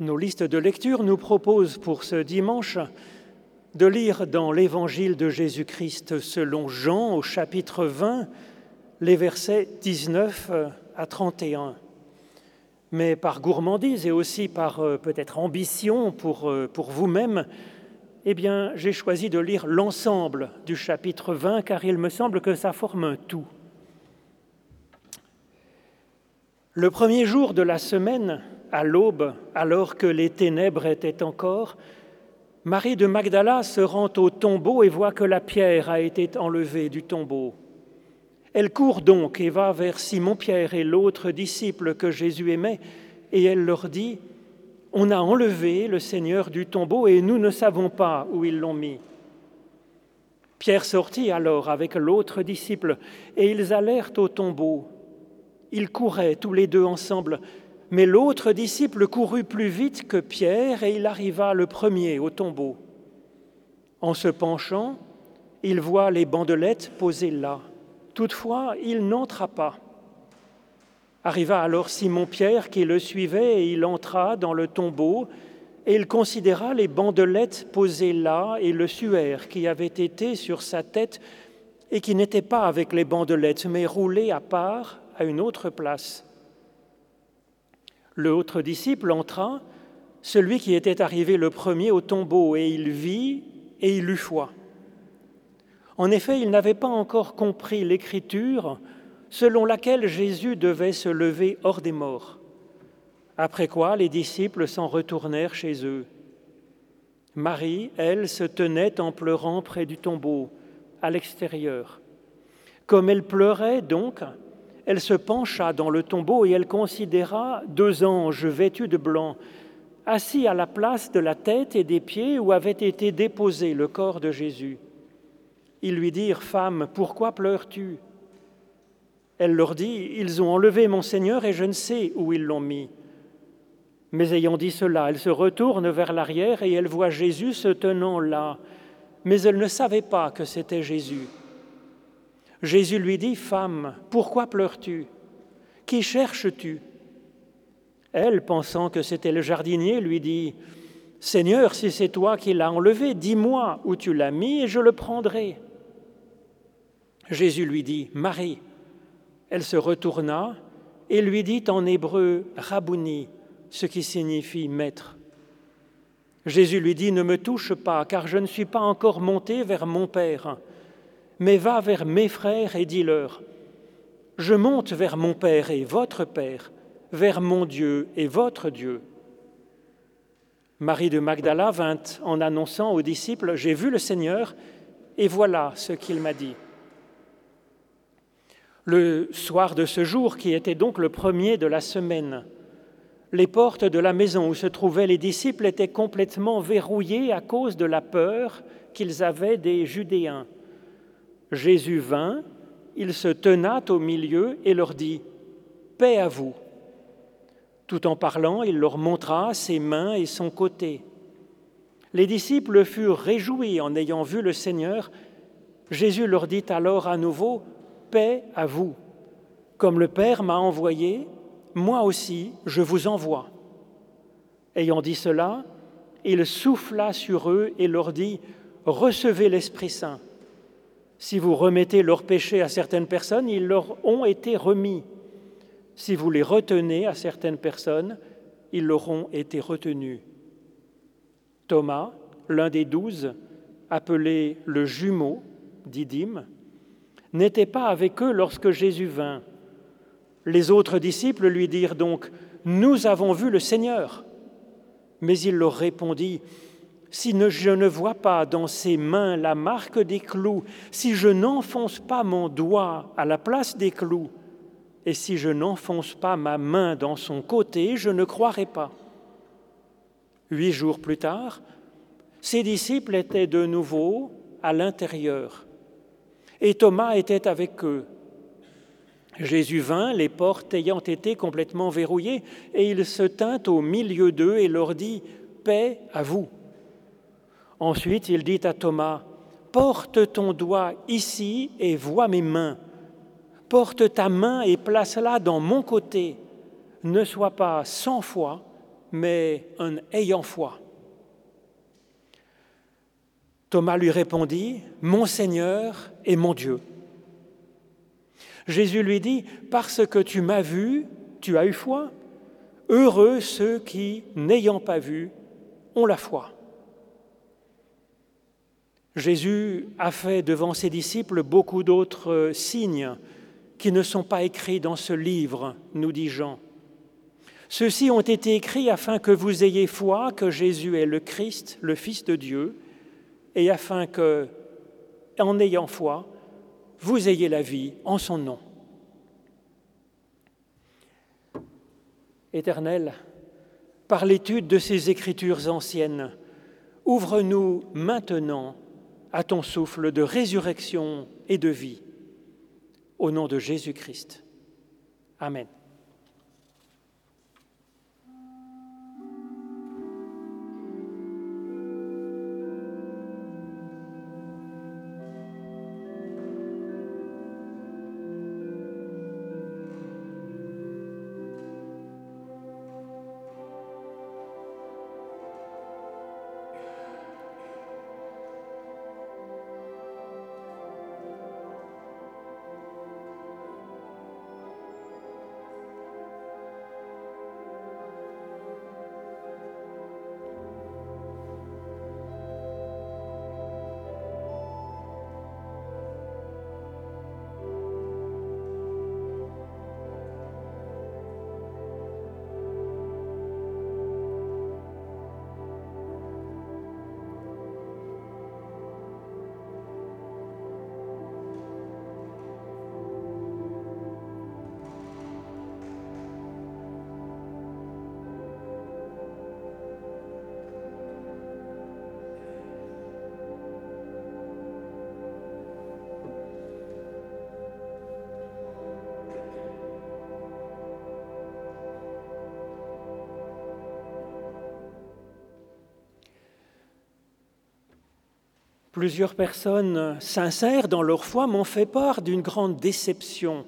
Nos listes de lecture nous proposent pour ce dimanche de lire dans l'Évangile de Jésus-Christ selon Jean au chapitre 20 les versets 19 à 31. Mais par gourmandise et aussi par euh, peut-être ambition pour, euh, pour vous-même, eh bien, j'ai choisi de lire l'ensemble du chapitre 20 car il me semble que ça forme un tout. Le premier jour de la semaine, à l'aube, alors que les ténèbres étaient encore, Marie de Magdala se rend au tombeau et voit que la pierre a été enlevée du tombeau. Elle court donc et va vers Simon-Pierre et l'autre disciple que Jésus aimait, et elle leur dit, On a enlevé le Seigneur du tombeau et nous ne savons pas où ils l'ont mis. Pierre sortit alors avec l'autre disciple, et ils allèrent au tombeau. Ils couraient tous les deux ensemble, mais l'autre disciple courut plus vite que Pierre et il arriva le premier au tombeau. En se penchant, il voit les bandelettes posées là. Toutefois, il n'entra pas. Arriva alors Simon-Pierre qui le suivait et il entra dans le tombeau et il considéra les bandelettes posées là et le suaire qui avait été sur sa tête et qui n'était pas avec les bandelettes mais roulé à part à une autre place. L'autre disciple entra, celui qui était arrivé le premier au tombeau, et il vit et il eut foi. En effet, il n'avait pas encore compris l'écriture selon laquelle Jésus devait se lever hors des morts. Après quoi, les disciples s'en retournèrent chez eux. Marie, elle, se tenait en pleurant près du tombeau, à l'extérieur. Comme elle pleurait donc, elle se pencha dans le tombeau et elle considéra deux anges vêtus de blanc, assis à la place de la tête et des pieds où avait été déposé le corps de Jésus. Ils lui dirent, Femme, pourquoi pleures-tu? Elle leur dit, Ils ont enlevé mon Seigneur et je ne sais où ils l'ont mis. Mais ayant dit cela, elle se retourne vers l'arrière et elle voit Jésus se tenant là, mais elle ne savait pas que c'était Jésus. Jésus lui dit, Femme, pourquoi pleures-tu? Qui cherches-tu? Elle, pensant que c'était le jardinier, lui dit, Seigneur, si c'est toi qui l'as enlevé, dis-moi où tu l'as mis et je le prendrai. Jésus lui dit, Marie. Elle se retourna et lui dit en hébreu, Rabouni, ce qui signifie maître. Jésus lui dit, Ne me touche pas, car je ne suis pas encore monté vers mon Père mais va vers mes frères et dis-leur, je monte vers mon Père et votre Père, vers mon Dieu et votre Dieu. Marie de Magdala vint en annonçant aux disciples, J'ai vu le Seigneur, et voilà ce qu'il m'a dit. Le soir de ce jour, qui était donc le premier de la semaine, les portes de la maison où se trouvaient les disciples étaient complètement verrouillées à cause de la peur qu'ils avaient des Judéens. Jésus vint, il se tenait au milieu et leur dit, Paix à vous. Tout en parlant, il leur montra ses mains et son côté. Les disciples furent réjouis en ayant vu le Seigneur. Jésus leur dit alors à nouveau, Paix à vous. Comme le Père m'a envoyé, moi aussi je vous envoie. Ayant dit cela, il souffla sur eux et leur dit, Recevez l'Esprit Saint. Si vous remettez leurs péchés à certaines personnes, ils leur ont été remis. Si vous les retenez à certaines personnes, ils leur ont été retenus. Thomas, l'un des douze, appelé le jumeau d'Idim, n'était pas avec eux lorsque Jésus vint. Les autres disciples lui dirent donc, Nous avons vu le Seigneur. Mais il leur répondit, si je ne vois pas dans ses mains la marque des clous, si je n'enfonce pas mon doigt à la place des clous, et si je n'enfonce pas ma main dans son côté, je ne croirai pas. Huit jours plus tard, ses disciples étaient de nouveau à l'intérieur, et Thomas était avec eux. Jésus vint, les portes ayant été complètement verrouillées, et il se tint au milieu d'eux et leur dit, Paix à vous. Ensuite, il dit à Thomas, Porte ton doigt ici et vois mes mains. Porte ta main et place-la dans mon côté. Ne sois pas sans foi, mais un ayant foi. Thomas lui répondit, Mon Seigneur et mon Dieu. Jésus lui dit, Parce que tu m'as vu, tu as eu foi. Heureux ceux qui, n'ayant pas vu, ont la foi. Jésus a fait devant ses disciples beaucoup d'autres signes qui ne sont pas écrits dans ce livre, nous dit Jean. Ceux-ci ont été écrits afin que vous ayez foi que Jésus est le Christ, le Fils de Dieu, et afin que, en ayant foi, vous ayez la vie en son nom. Éternel, par l'étude de ces écritures anciennes, ouvre-nous maintenant à ton souffle de résurrection et de vie. Au nom de Jésus-Christ. Amen. Plusieurs personnes sincères dans leur foi m'ont fait part d'une grande déception.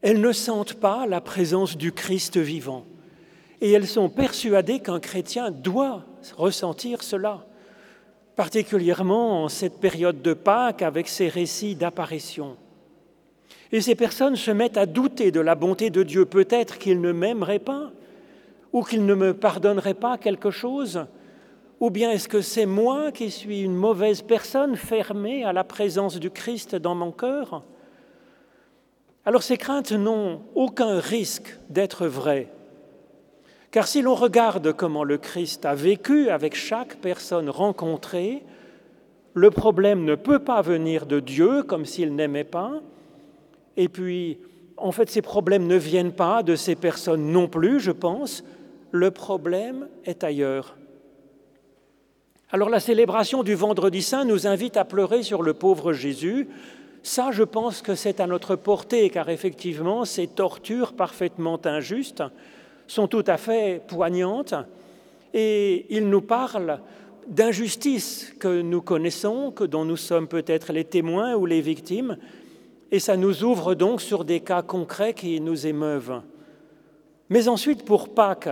Elles ne sentent pas la présence du Christ vivant et elles sont persuadées qu'un chrétien doit ressentir cela, particulièrement en cette période de Pâques avec ces récits d'apparition. Et ces personnes se mettent à douter de la bonté de Dieu, peut-être qu'il ne m'aimerait pas ou qu'il ne me pardonnerait pas quelque chose ou bien est-ce que c'est moi qui suis une mauvaise personne fermée à la présence du Christ dans mon cœur? Alors ces craintes n'ont aucun risque d'être vraies. Car si l'on regarde comment le Christ a vécu avec chaque personne rencontrée, le problème ne peut pas venir de Dieu comme s'il n'aimait pas. Et puis, en fait, ces problèmes ne viennent pas de ces personnes non plus, je pense. Le problème est ailleurs. Alors la célébration du vendredi saint nous invite à pleurer sur le pauvre Jésus. Ça, je pense que c'est à notre portée, car effectivement, ces tortures parfaitement injustes sont tout à fait poignantes, et il nous parle d'injustices que nous connaissons, que dont nous sommes peut-être les témoins ou les victimes, et ça nous ouvre donc sur des cas concrets qui nous émeuvent. Mais ensuite, pour Pâques,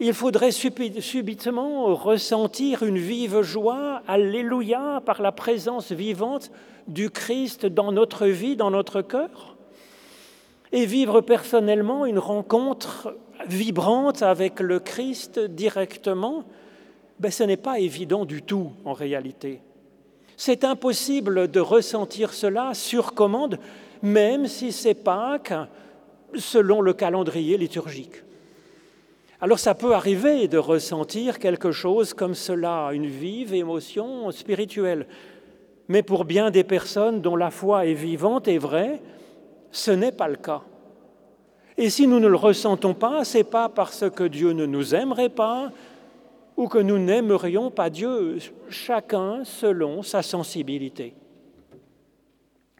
il faudrait subitement ressentir une vive joie, alléluia, par la présence vivante du Christ dans notre vie, dans notre cœur, et vivre personnellement une rencontre vibrante avec le Christ directement, ben, ce n'est pas évident du tout en réalité. C'est impossible de ressentir cela sur commande, même si c'est Pâques selon le calendrier liturgique. Alors ça peut arriver de ressentir quelque chose comme cela, une vive émotion spirituelle. Mais pour bien des personnes dont la foi est vivante et vraie, ce n'est pas le cas. Et si nous ne le ressentons pas, ce n'est pas parce que Dieu ne nous aimerait pas ou que nous n'aimerions pas Dieu, chacun selon sa sensibilité.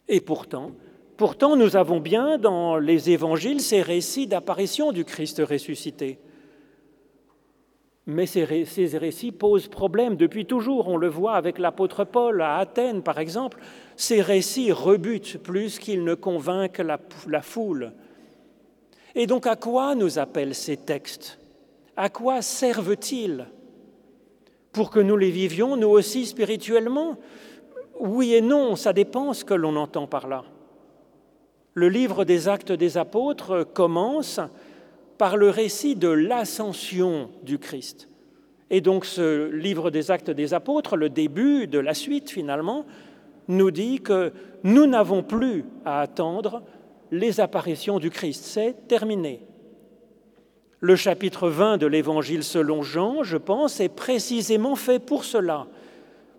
Et pourtant, pourtant nous avons bien dans les évangiles ces récits d'apparition du Christ ressuscité. Mais ces, récits posent problème depuis toujours. On le voit avec l'apôtre Paul à Athènes, par exemple. Ces récits rebutent plus qu'ils ne convainquent la, la foule. Et donc à quoi nous appellent ces textes? À quoi servent-ils? Pour que nous les vivions, nous aussi spirituellement? Oui et non, ça dépend ce que l'on entend par là. Le livre des actes des apôtres commence par le récit de l'ascension du Christ. Et donc ce livre des actes des apôtres, le début de la suite finalement, nous dit que nous n'avons plus à attendre les apparitions du Christ. C'est terminé. Le chapitre 20 de l'Évangile selon Jean, je pense, est précisément fait pour cela,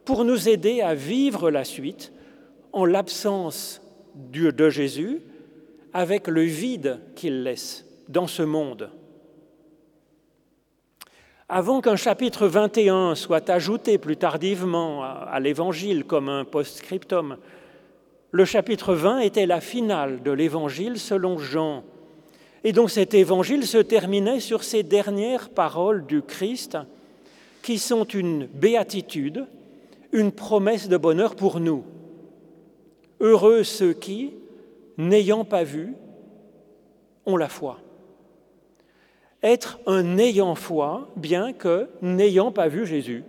pour nous aider à vivre la suite en l'absence de Jésus, avec le vide qu'il laisse dans ce monde. Avant qu'un chapitre 21 soit ajouté plus tardivement à l'Évangile comme un post-scriptum, le chapitre 20 était la finale de l'Évangile selon Jean. Et donc cet Évangile se terminait sur ces dernières paroles du Christ qui sont une béatitude, une promesse de bonheur pour nous. Heureux ceux qui, n'ayant pas vu, ont la foi être un ayant foi, bien que n'ayant pas vu Jésus.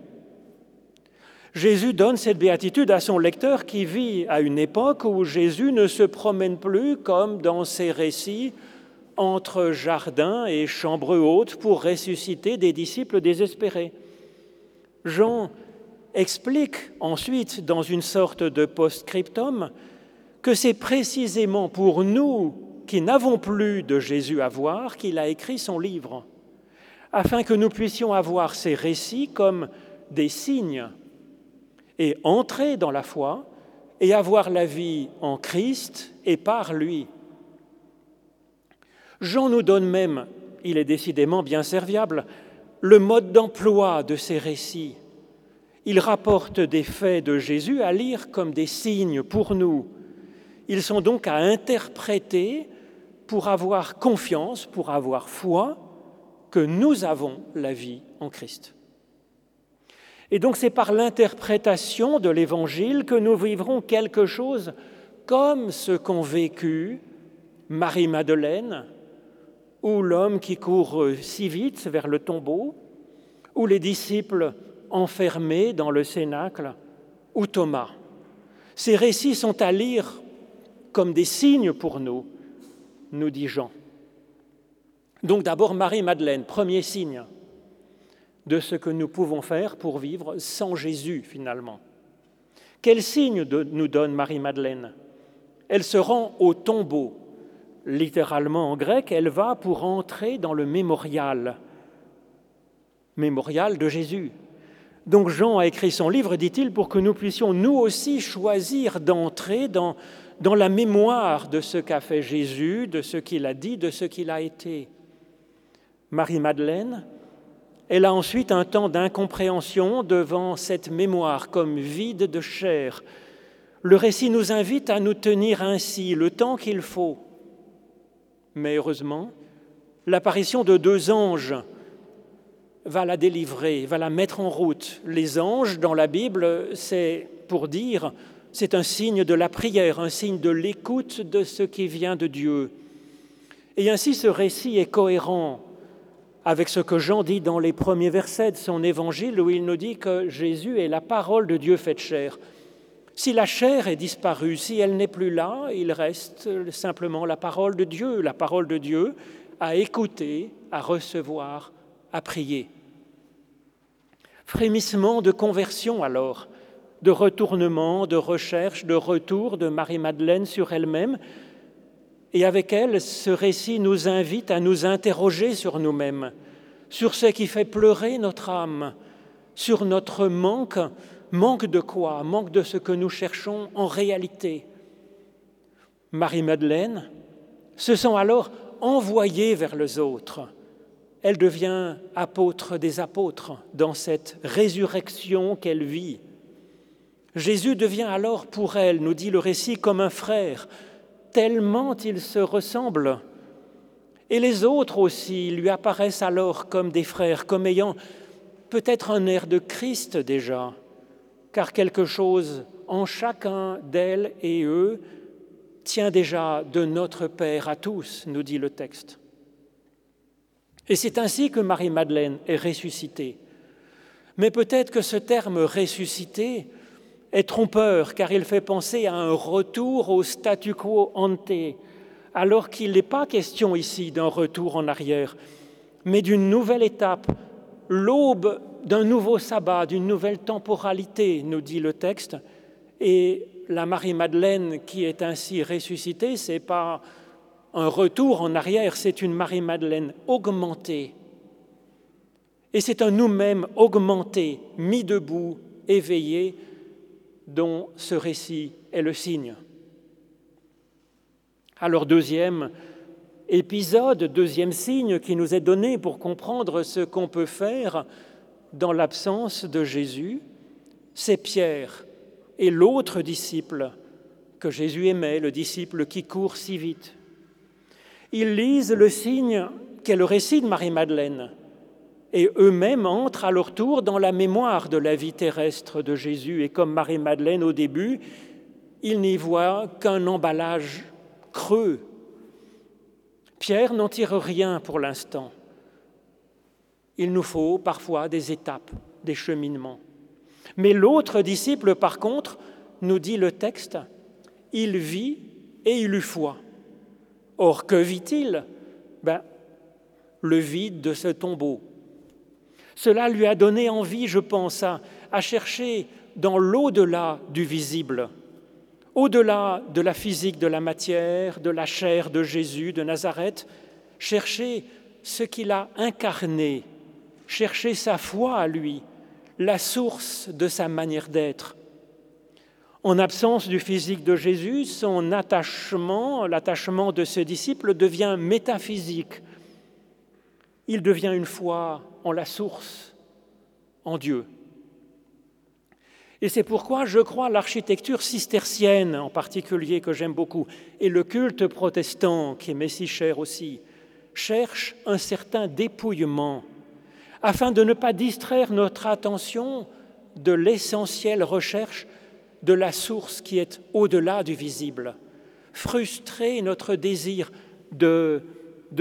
Jésus donne cette béatitude à son lecteur qui vit à une époque où Jésus ne se promène plus comme dans ses récits entre jardins et chambres hautes pour ressusciter des disciples désespérés. Jean explique ensuite dans une sorte de post-scriptum que c'est précisément pour nous qui n'avons plus de Jésus à voir qu'il a écrit son livre, afin que nous puissions avoir ces récits comme des signes et entrer dans la foi et avoir la vie en Christ et par lui. Jean nous donne même, il est décidément bien serviable, le mode d'emploi de ces récits. Il rapporte des faits de Jésus à lire comme des signes pour nous. Ils sont donc à interpréter pour avoir confiance, pour avoir foi que nous avons la vie en Christ. Et donc c'est par l'interprétation de l'Évangile que nous vivrons quelque chose comme ce qu'ont vécu Marie-Madeleine, ou l'homme qui court si vite vers le tombeau, ou les disciples enfermés dans le cénacle, ou Thomas. Ces récits sont à lire comme des signes pour nous, nous dit Jean. Donc d'abord Marie-Madeleine, premier signe de ce que nous pouvons faire pour vivre sans Jésus finalement. Quel signe nous donne Marie-Madeleine? Elle se rend au tombeau. Littéralement en grec, elle va pour entrer dans le mémorial, mémorial de Jésus. Donc Jean a écrit son livre, dit-il, pour que nous puissions nous aussi choisir d'entrer dans la mémoire de ce qu'a fait Jésus, de ce qu'il a dit, de ce qu'il a été. Marie-Madeleine, elle a ensuite un temps d'incompréhension devant cette mémoire comme vide de chair. Le récit nous invite à nous tenir ainsi le temps qu'il faut. Mais heureusement, l'apparition de deux anges va la délivrer, va la mettre en route. Les anges, dans la Bible, c'est pour dire c'est un signe de la prière, un signe de l'écoute de ce qui vient de Dieu. Et ainsi ce récit est cohérent avec ce que Jean dit dans les premiers versets de son évangile où il nous dit que Jésus est la parole de Dieu faite chair. Si la chair est disparue, si elle n'est plus là, il reste simplement la parole de Dieu, la parole de Dieu à écouter, à recevoir, à prier. Frémissement de conversion alors, de retournement, de recherche, de retour de Marie-Madeleine sur elle-même. Et avec elle, ce récit nous invite à nous interroger sur nous-mêmes, sur ce qui fait pleurer notre âme, sur notre manque. Manque de quoi? Manque de ce que nous cherchons en réalité. Marie-Madeleine se sent alors envoyée vers les autres. Elle devient apôtre des apôtres dans cette résurrection qu'elle vit. Jésus devient alors pour elle, nous dit le récit, comme un frère, tellement il se ressemble. Et les autres aussi lui apparaissent alors comme des frères, comme ayant peut-être un air de Christ déjà, car quelque chose en chacun d'elles et eux tient déjà de notre Père à tous, nous dit le texte. Et c'est ainsi que Marie-Madeleine est ressuscitée. Mais peut-être que ce terme ressuscité est trompeur, car il fait penser à un retour au statu quo ante, alors qu'il n'est pas question ici d'un retour en arrière, mais d'une nouvelle étape, l'aube d'un nouveau sabbat, d'une nouvelle temporalité, nous dit le texte. Et la Marie-Madeleine qui est ainsi ressuscitée, ce n'est pas un retour en arrière, c'est une Marie-Madeleine augmentée. Et c'est un nous-mêmes augmenté, mis debout, éveillé, dont ce récit est le signe. Alors deuxième épisode, deuxième signe qui nous est donné pour comprendre ce qu'on peut faire dans l'absence de Jésus, c'est Pierre et l'autre disciple que Jésus aimait, le disciple qui court si vite. Ils lisent le signe qu'est le récit de Marie-Madeleine et eux-mêmes entrent à leur tour dans la mémoire de la vie terrestre de Jésus. Et comme Marie-Madeleine au début, ils n'y voient qu'un emballage creux. Pierre n'en tire rien pour l'instant. Il nous faut parfois des étapes, des cheminements. Mais l'autre disciple, par contre, nous dit le texte, il vit et il eut foi. Or, que vit-il? Ben, Le vide de ce tombeau. Cela lui a donné envie, je pense, à, à chercher dans l'au-delà du visible, au-delà de la physique de la matière, de la chair de Jésus de Nazareth, chercher ce qu'il a incarné, chercher sa foi à lui, la source de sa manière d'être. En absence du physique de Jésus, son attachement, l'attachement de ce disciple devient métaphysique. Il devient une foi en la source, en Dieu. Et c'est pourquoi je crois l'architecture cistercienne en particulier que j'aime beaucoup, et le culte protestant qui m'est si cher aussi, cherche un certain dépouillement afin de ne pas distraire notre attention de l'essentielle recherche de la source qui est au-delà du visible, frustrer notre désir de,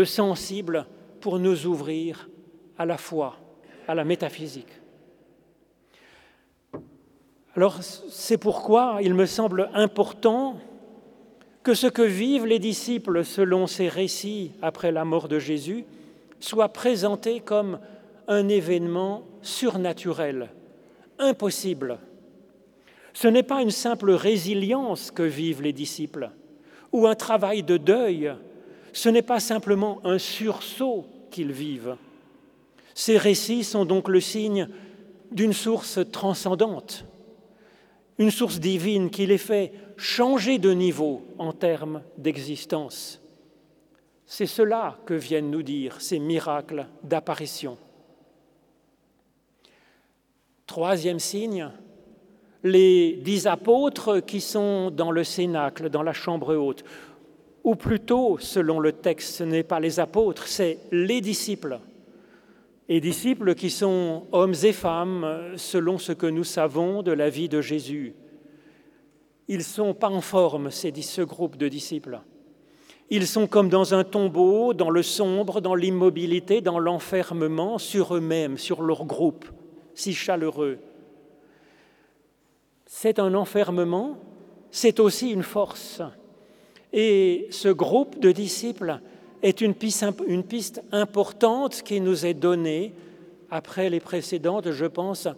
sensible pour nous ouvrir à la foi, à la métaphysique. Alors c'est pourquoi il me semble important que ce que vivent les disciples selon ces récits après la mort de Jésus soit présenté comme un événement surnaturel, impossible. Ce n'est pas une simple résilience que vivent les disciples ou un travail de deuil, ce n'est pas simplement un sursaut qu'ils vivent. Ces récits sont donc le signe d'une source transcendante, une source divine qui les fait changer de niveau en termes d'existence. C'est cela que viennent nous dire ces miracles d'apparition. Troisième signe, les dix apôtres qui sont dans le cénacle, dans la chambre haute, ou plutôt, selon le texte, ce n'est pas les apôtres, c'est les disciples. Les disciples qui sont hommes et femmes selon ce que nous savons de la vie de Jésus. Ils ne sont pas en forme, ce groupe de disciples. Ils sont comme dans un tombeau, dans le sombre, dans l'immobilité, dans l'enfermement, sur eux-mêmes, sur leur groupe si chaleureux. C'est un enfermement, c'est aussi une force. Et ce groupe de disciples est une piste, importante qui nous est donnée après les précédentes, je pense,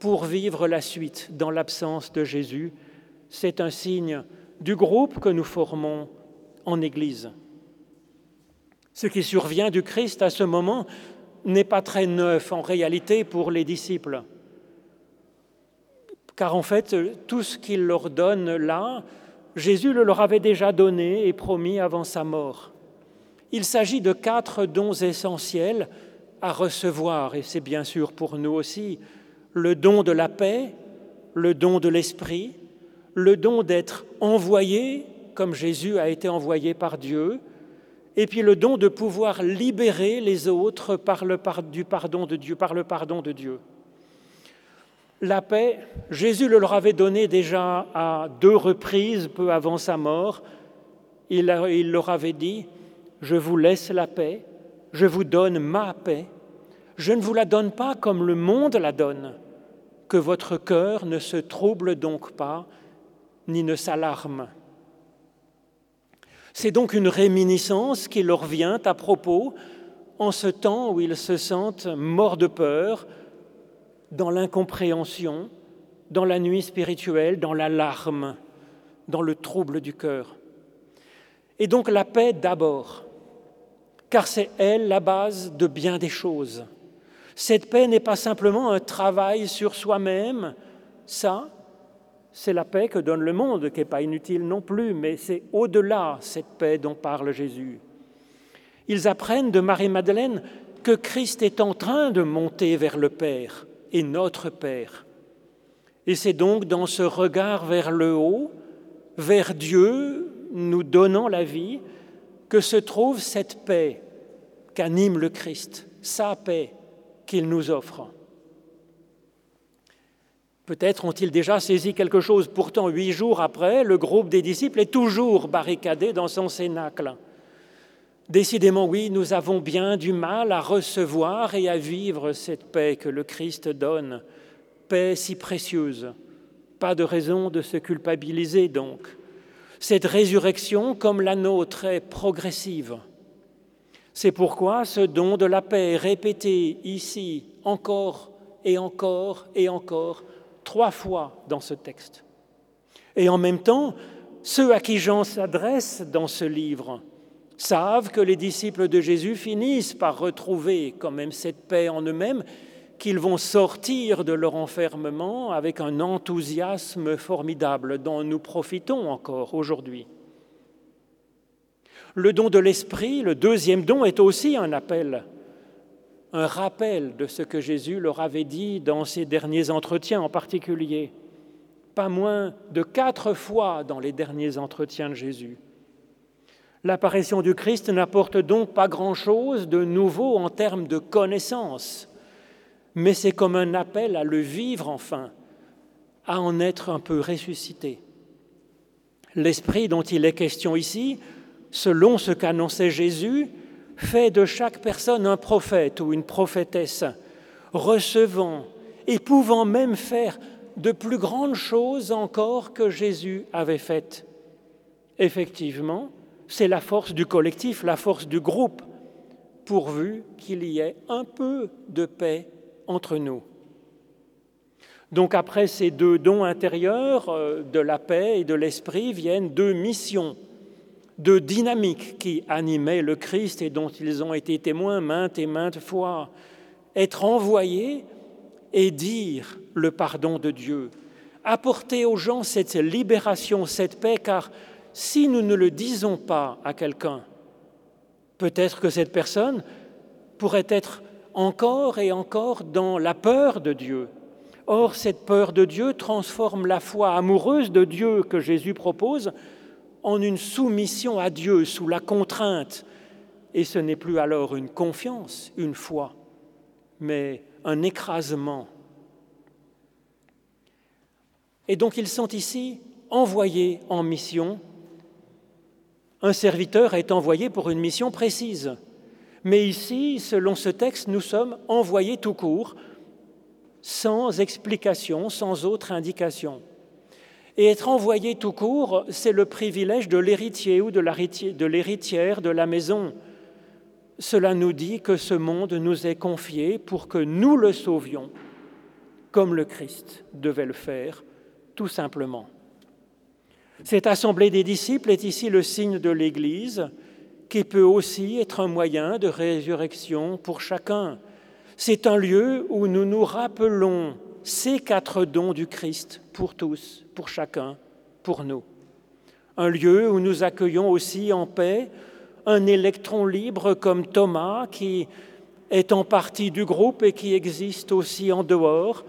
pour vivre la suite dans l'absence de Jésus. C'est un signe du groupe que nous formons en Église. Ce qui survient du Christ à ce moment n'est pas très neuf en réalité pour les disciples. Car en fait, tout ce qu'il leur donne là, Jésus le leur avait déjà donné et promis avant sa mort. Il s'agit de quatre dons essentiels à recevoir, et c'est bien sûr pour nous aussi le don de la paix, le don de l'esprit, le don d'être envoyé comme Jésus a été envoyé par Dieu, et puis le don de pouvoir libérer les autres par le, pardon de Dieu, par le pardon de Dieu. La paix, Jésus le leur avait donné déjà à deux reprises peu avant sa mort. Il, il leur avait dit, je vous laisse la paix, je vous donne ma paix, je ne vous la donne pas comme le monde la donne, que votre cœur ne se trouble donc pas, ni ne s'alarme. C'est donc une réminiscence qui leur vient à propos en ce temps où ils se sentent morts de peur, dans l'incompréhension, dans la nuit spirituelle, dans l'alarme, dans le trouble du cœur. Et donc la paix d'abord, car c'est elle la base de bien des choses. Cette paix n'est pas simplement un travail sur soi-même, ça, c'est la paix que donne le monde, qui n'est pas inutile non plus, mais c'est au-delà cette paix dont parle Jésus. Ils apprennent de Marie-Madeleine que Christ est en train de monter vers le Père et notre Père. Et c'est donc dans ce regard vers le haut, vers Dieu, nous donnant la vie, que se trouve cette paix qu'anime le Christ, sa paix qu'il nous offre. Peut-être ont-ils déjà saisi quelque chose. Pourtant, huit jours après, le groupe des disciples est toujours barricadé dans son cénacle. Décidément, oui, nous avons bien du mal à recevoir et à vivre cette paix que le Christ donne, paix si précieuse. Pas de raison de se culpabiliser donc. Cette résurrection, comme la nôtre, est progressive. C'est pourquoi ce don de la paix est répété ici encore et encore et encore trois fois dans ce texte. Et en même temps, ceux à qui Jean s'adresse dans ce livre savent que les disciples de Jésus finissent par retrouver quand même cette paix en eux-mêmes, qu'ils vont sortir de leur enfermement avec un enthousiasme formidable dont nous profitons encore aujourd'hui. Le don de l'Esprit, le deuxième don, est aussi un appel un rappel de ce que Jésus leur avait dit dans ses derniers entretiens en particulier, pas moins de quatre fois dans les derniers entretiens de Jésus. L'apparition du Christ n'apporte donc pas grand-chose de nouveau en termes de connaissance, mais c'est comme un appel à le vivre enfin, à en être un peu ressuscité. L'esprit dont il est question ici, selon ce qu'annonçait Jésus, fait de chaque personne un prophète ou une prophétesse, recevant et pouvant même faire de plus grandes choses encore que Jésus avait faites. Effectivement, c'est la force du collectif, la force du groupe, pourvu qu'il y ait un peu de paix entre nous. Donc après ces deux dons intérieurs euh, de la paix et de l'esprit viennent deux missions de dynamique qui animait le Christ et dont ils ont été témoins maintes et maintes fois. Être envoyés et dire le pardon de Dieu. Apporter aux gens cette libération, cette paix, car si nous ne le disons pas à quelqu'un, peut-être que cette personne pourrait être encore et encore dans la peur de Dieu. Or, cette peur de Dieu transforme la foi amoureuse de Dieu que Jésus propose en une soumission à Dieu sous la contrainte. Et ce n'est plus alors une confiance, une foi, mais un écrasement. Et donc ils sont ici envoyés en mission. Un serviteur est envoyé pour une mission précise. Mais ici, selon ce texte, nous sommes envoyés tout court, sans explication, sans autre indication. Et être envoyé tout court, c'est le privilège de l'héritier ou de l'héritière de la maison. Cela nous dit que ce monde nous est confié pour que nous le sauvions, comme le Christ devait le faire, tout simplement. Cette assemblée des disciples est ici le signe de l'Église, qui peut aussi être un moyen de résurrection pour chacun. C'est un lieu où nous nous rappelons ces quatre dons du Christ pour tous, pour chacun, pour nous. Un lieu où nous accueillons aussi en paix un électron libre comme Thomas qui est en partie du groupe et qui existe aussi en dehors,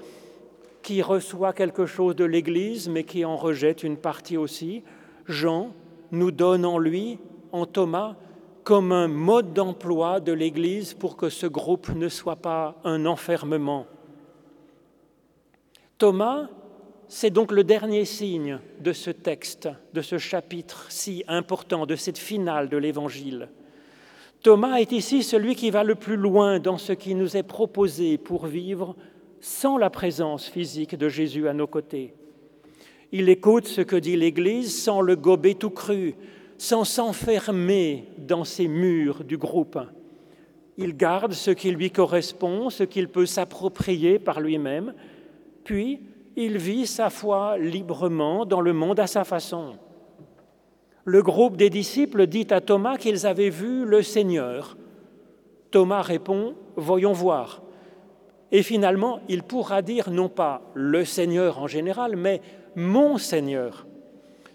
qui reçoit quelque chose de l'Église mais qui en rejette une partie aussi. Jean nous donne en lui, en Thomas, comme un mode d'emploi de l'Église pour que ce groupe ne soit pas un enfermement Thomas, c'est donc le dernier signe de ce texte, de ce chapitre si important, de cette finale de l'Évangile. Thomas est ici celui qui va le plus loin dans ce qui nous est proposé pour vivre sans la présence physique de Jésus à nos côtés. Il écoute ce que dit l'Église sans le gober tout cru, sans s'enfermer dans ses murs du groupe. Il garde ce qui lui correspond, ce qu'il peut s'approprier par lui-même, puis il vit sa foi librement dans le monde à sa façon. Le groupe des disciples dit à Thomas qu'ils avaient vu le Seigneur. Thomas répond, Voyons voir. Et finalement, il pourra dire non pas le Seigneur en général, mais mon Seigneur.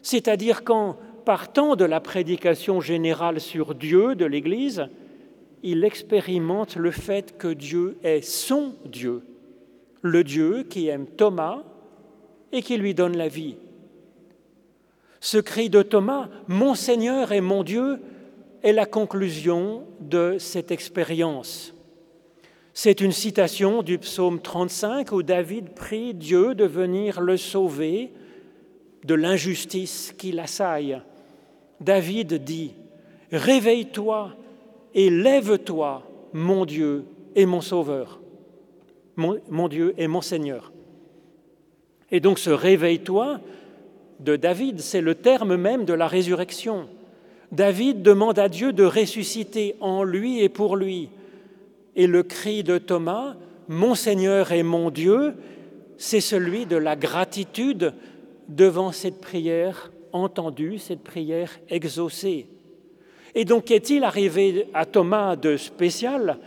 C'est-à-dire qu'en partant de la prédication générale sur Dieu de l'Église, il expérimente le fait que Dieu est son Dieu, le Dieu qui aime Thomas et qui lui donne la vie. Ce cri de Thomas, Mon Seigneur et mon Dieu, est la conclusion de cette expérience. C'est une citation du psaume 35 où David prie Dieu de venir le sauver de l'injustice qui l'assaille. David dit, Réveille-toi et lève-toi, mon Dieu et mon Sauveur, mon, Dieu et mon Seigneur. Et donc ce réveille-toi de David, c'est le terme même de la résurrection. David demande à Dieu de ressusciter en lui et pour lui et le cri de Thomas, Mon Seigneur et mon Dieu, c'est celui de la gratitude devant cette prière entendue, cette prière exaucée. Et donc, est-il arrivé à Thomas de spécial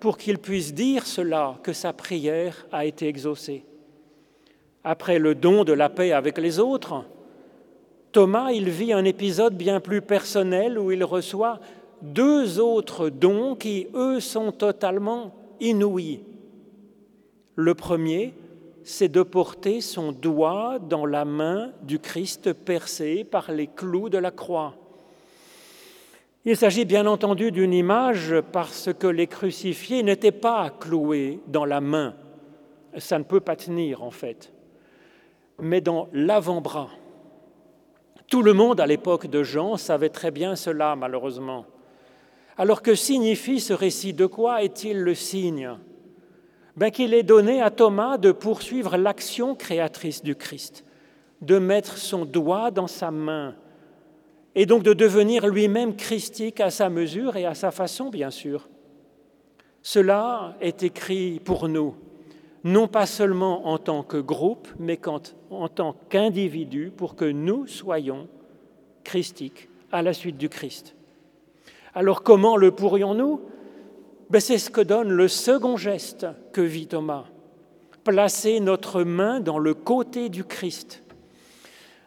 pour qu'il puisse dire cela, que sa prière a été exaucée? Après le don de la paix avec les autres, Thomas, il vit un épisode bien plus personnel où il reçoit deux autres dons qui, eux, sont totalement inouïs. Le premier, c'est de porter son doigt dans la main du Christ percé par les clous de la croix. Il s'agit bien entendu d'une image parce que les crucifiés n'étaient pas cloués dans la main. Ça ne peut pas tenir en fait, mais dans l'avant-bras. Tout le monde à l'époque de Jean savait très bien cela, malheureusement. Alors que signifie ce récit? De quoi est-il le signe? Ben, Qu'il est donné à Thomas de poursuivre l'action créatrice du Christ, de mettre son doigt dans sa main, et donc de devenir lui-même christique à sa mesure et à sa façon, bien sûr. Cela est écrit pour nous, non pas seulement en tant que groupe, mais en tant qu'individu, pour que nous soyons christiques à la suite du Christ. Alors comment le pourrions-nous? Ben, C'est ce que donne le second geste que vit Thomas. Placer notre main dans le côté du Christ.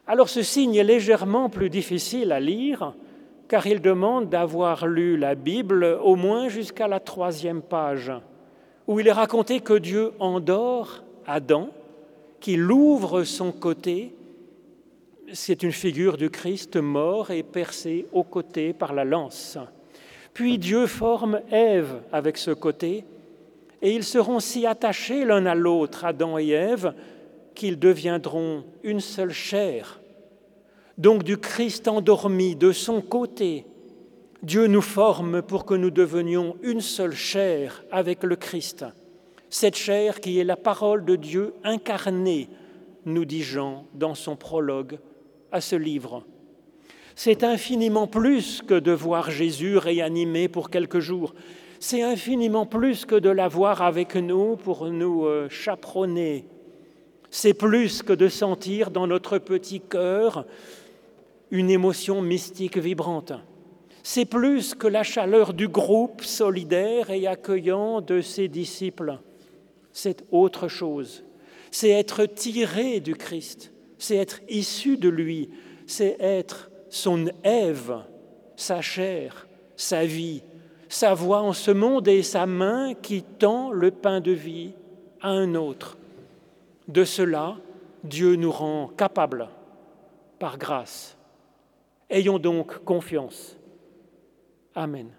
Alors ce signe est légèrement plus difficile à lire car il demande d'avoir lu la Bible au moins jusqu'à la troisième page, où il est raconté que Dieu endort Adam, qu'il ouvre son côté. C'est une figure du Christ mort et percé au côté par la lance. Puis Dieu forme Ève avec ce côté, et ils seront si attachés l'un à l'autre, Adam et Ève, qu'ils deviendront une seule chair. Donc du Christ endormi de son côté, Dieu nous forme pour que nous devenions une seule chair avec le Christ. Cette chair qui est la parole de Dieu incarnée, nous dit Jean dans son prologue à ce livre. C'est infiniment plus que de voir Jésus réanimé pour quelques jours. C'est infiniment plus que de l'avoir avec nous pour nous euh, chaperonner. C'est plus que de sentir dans notre petit cœur une émotion mystique vibrante. C'est plus que la chaleur du groupe solidaire et accueillant de ses disciples. C'est autre chose. C'est être tiré du Christ. C'est être issu de lui. C'est être son Ève, sa chair, sa vie, sa voix en ce monde et sa main qui tend le pain de vie à un autre. De cela, Dieu nous rend capables par grâce. Ayons donc confiance. Amen.